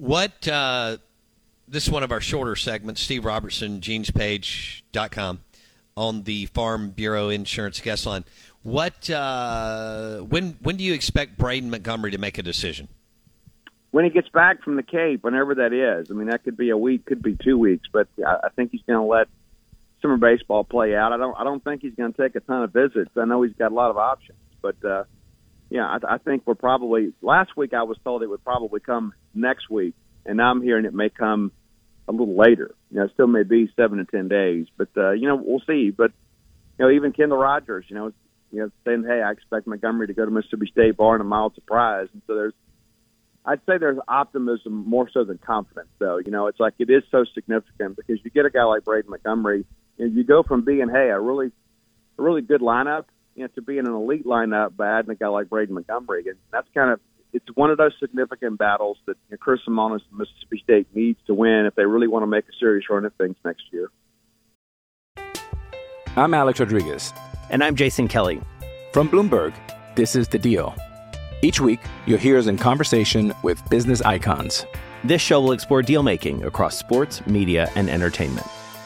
What uh, this is one of our shorter segments. Steve Robertson, GenesPage.com on the Farm Bureau Insurance guest line. What uh, when when do you expect Braden Montgomery to make a decision? when he gets back from the Cape, whenever that is. I mean, that could be a week, could be two weeks, but I, think he's going to let summer baseball play out. I don't, I don't think he's going to take a ton of visits. I know he's got a lot of options, but uh, yeah, I, I think we're probably. Last week I was told it would probably come next week, and now I'm hearing it may come a little later. You know, it still may be seven to ten days, but uh, you know, we'll see. But you know, even Kendall Rogers, you know, you know, saying, "Hey, I expect Montgomery to go to Mississippi State, barring a mild surprise." And so there's I'd say there's optimism more so than confidence, though. You know, it's like it is so significant because you get a guy like Braden Montgomery, and you go from being, hey, a really, a really good lineup, you know, to being an elite lineup by adding a guy like Braden Montgomery, and that's kind of it's one of those significant battles that you know, Chris Lemonis and Mississippi State needs to win if they really want to make a serious run at things next year. I'm Alex Rodriguez. And I'm Jason Kelly. From Bloomberg, this is The Deal. Each week, you'll hear us in conversation with business icons. This show will explore deal making across sports, media, and entertainment.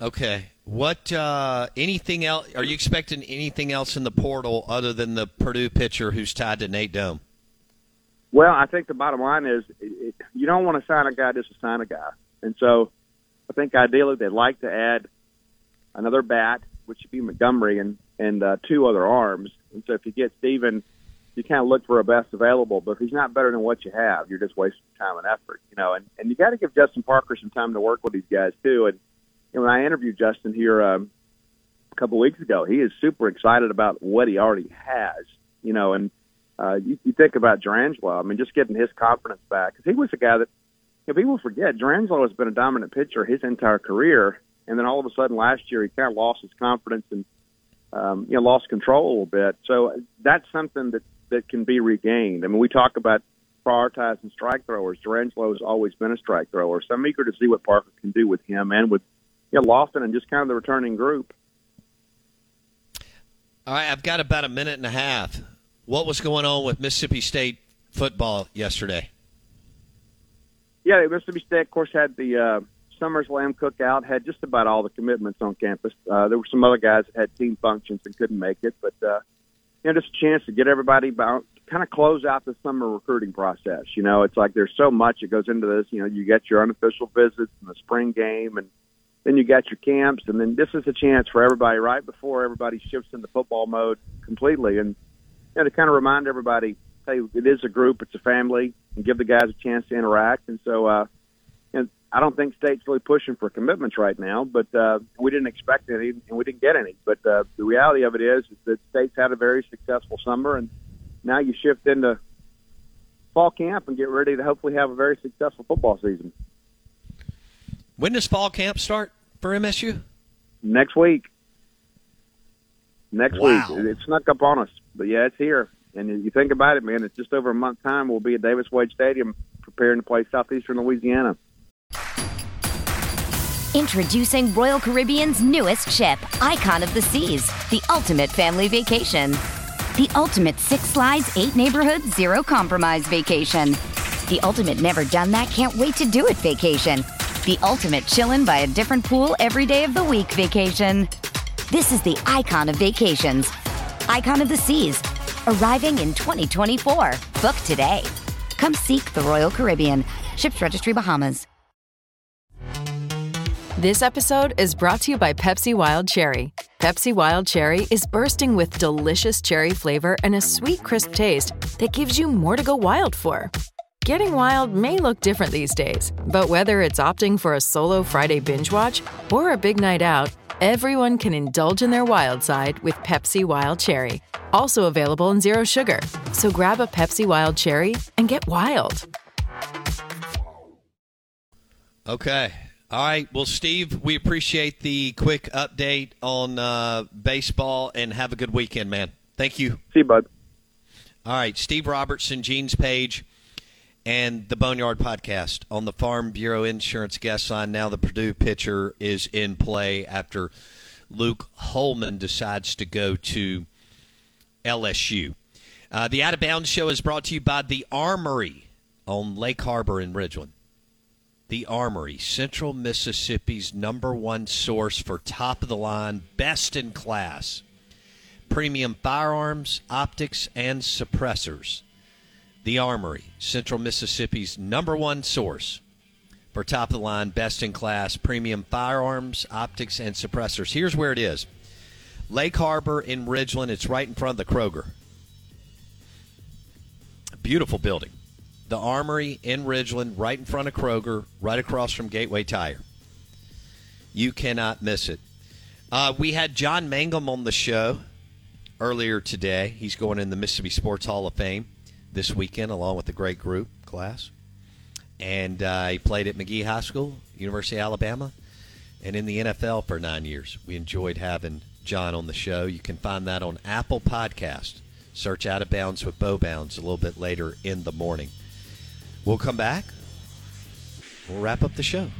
Okay. What uh, anything else? Are you expecting anything else in the portal other than the Purdue pitcher who's tied to Nate Dohm? Well, I think the bottom line is it, you don't want to sign a guy just to sign a guy, and so I think ideally they'd like to add another bat, which would be Montgomery, and and uh, two other arms. And so if you get Stephen, you kind of look for a best available. But if he's not better than what you have, you're just wasting time and effort, you know. And and you got to give Justin Parker some time to work with these guys too. And know, when I interviewed Justin here um, a couple weeks ago, he is super excited about what he already has, you know. And uh, you, you think about Jurrangelo, I mean, just getting his confidence back because he was a guy that you know, people forget Jurrangelo has been a dominant pitcher his entire career, and then all of a sudden last year he kind of lost his confidence and um, you know lost control a little bit. So that's something that that can be regained. I mean, we talk about prioritizing strike throwers. Jurrangelo has always been a strike thrower, so I'm eager to see what Parker can do with him and with you know, Lofton and just kind of the returning group. All right, I've got about a minute and a half. What was going on with Mississippi State football yesterday? Yeah, Mississippi State, of course, had the uh, SummerSlam cookout. Had just about all the commitments on campus. Uh, there were some other guys that had team functions and couldn't make it, but uh, you know, just a chance to get everybody about kind of close out the summer recruiting process. You know, it's like there's so much that goes into this. You know, you get your unofficial visits and the spring game, and then you got your camps, and then this is a chance for everybody right before everybody shifts into football mode completely, and you know, to kind of remind everybody, hey, it is a group, it's a family, and give the guys a chance to interact. And so, uh, and I don't think State's really pushing for commitments right now, but uh, we didn't expect any, and we didn't get any. But uh, the reality of it is, is that State's had a very successful summer, and now you shift into fall camp and get ready to hopefully have a very successful football season. When does fall camp start for MSU? Next week. Next Wow. week. It, it snuck up on us, but yeah, it's here. And if you think about it, man, it's just over a month time. We'll be at Davis Wade Stadium preparing to play Southeastern Louisiana. Introducing Royal Caribbean's newest ship, Icon of the Seas, the ultimate family vacation. The ultimate six slides, eight neighborhoods, zero compromise vacation. The ultimate never done that, can't wait to do it vacation. The ultimate chillin' by a different pool every day of the week vacation. This is the icon of vacations. Icon of the Seas, arriving in 2024. Book today. Come seek the Royal Caribbean. Ships Registry Bahamas. This episode is brought to you by Pepsi Wild Cherry. Pepsi Wild Cherry is bursting with delicious cherry flavor and a sweet, crisp taste that gives you more to go wild for. Getting wild may look different these days, but whether it's opting for a solo Friday binge watch or a big night out, everyone can indulge in their wild side with Pepsi Wild Cherry. Also available in Zero Sugar. So grab a Pepsi Wild Cherry and get wild. Okay. All right. Well, Steve, we appreciate the quick update on uh, baseball and have a good weekend, man. Thank you. See you, bud. All right. Steve Robertson, Jeans Page, and the Boneyard Podcast on the Farm Bureau Insurance guest line. Now the Purdue pitcher is in play after Luke Holman decides to go to LSU. Uh, the Out of Bounds show is brought to you by the Armory on Lake Harbor in Ridgeland. The Armory, Central Mississippi's number one source for top of the line, best in class premium firearms, optics, and suppressors. The Armory, Central Mississippi's number one source for top of the line, best in class premium firearms, optics, and suppressors. Here's where it is Lake Harbor in Ridgeland. It's right in front of the Kroger. Beautiful building. The Armory in Ridgeland, right in front of Kroger, right across from Gateway Tire. You cannot miss it. Uh, we had John Mangum on the show earlier today. He's going in the Mississippi Sports Hall of Fame this weekend, along with a great group class. And uh, he played at Magee High School, University of Alabama, and in the NFL for nine years. We enjoyed having John on the show. You can find that on Apple Podcast. Search Out of Bounds with Bo Bounds a little bit later in the morning. We'll come back. We'll wrap up the show.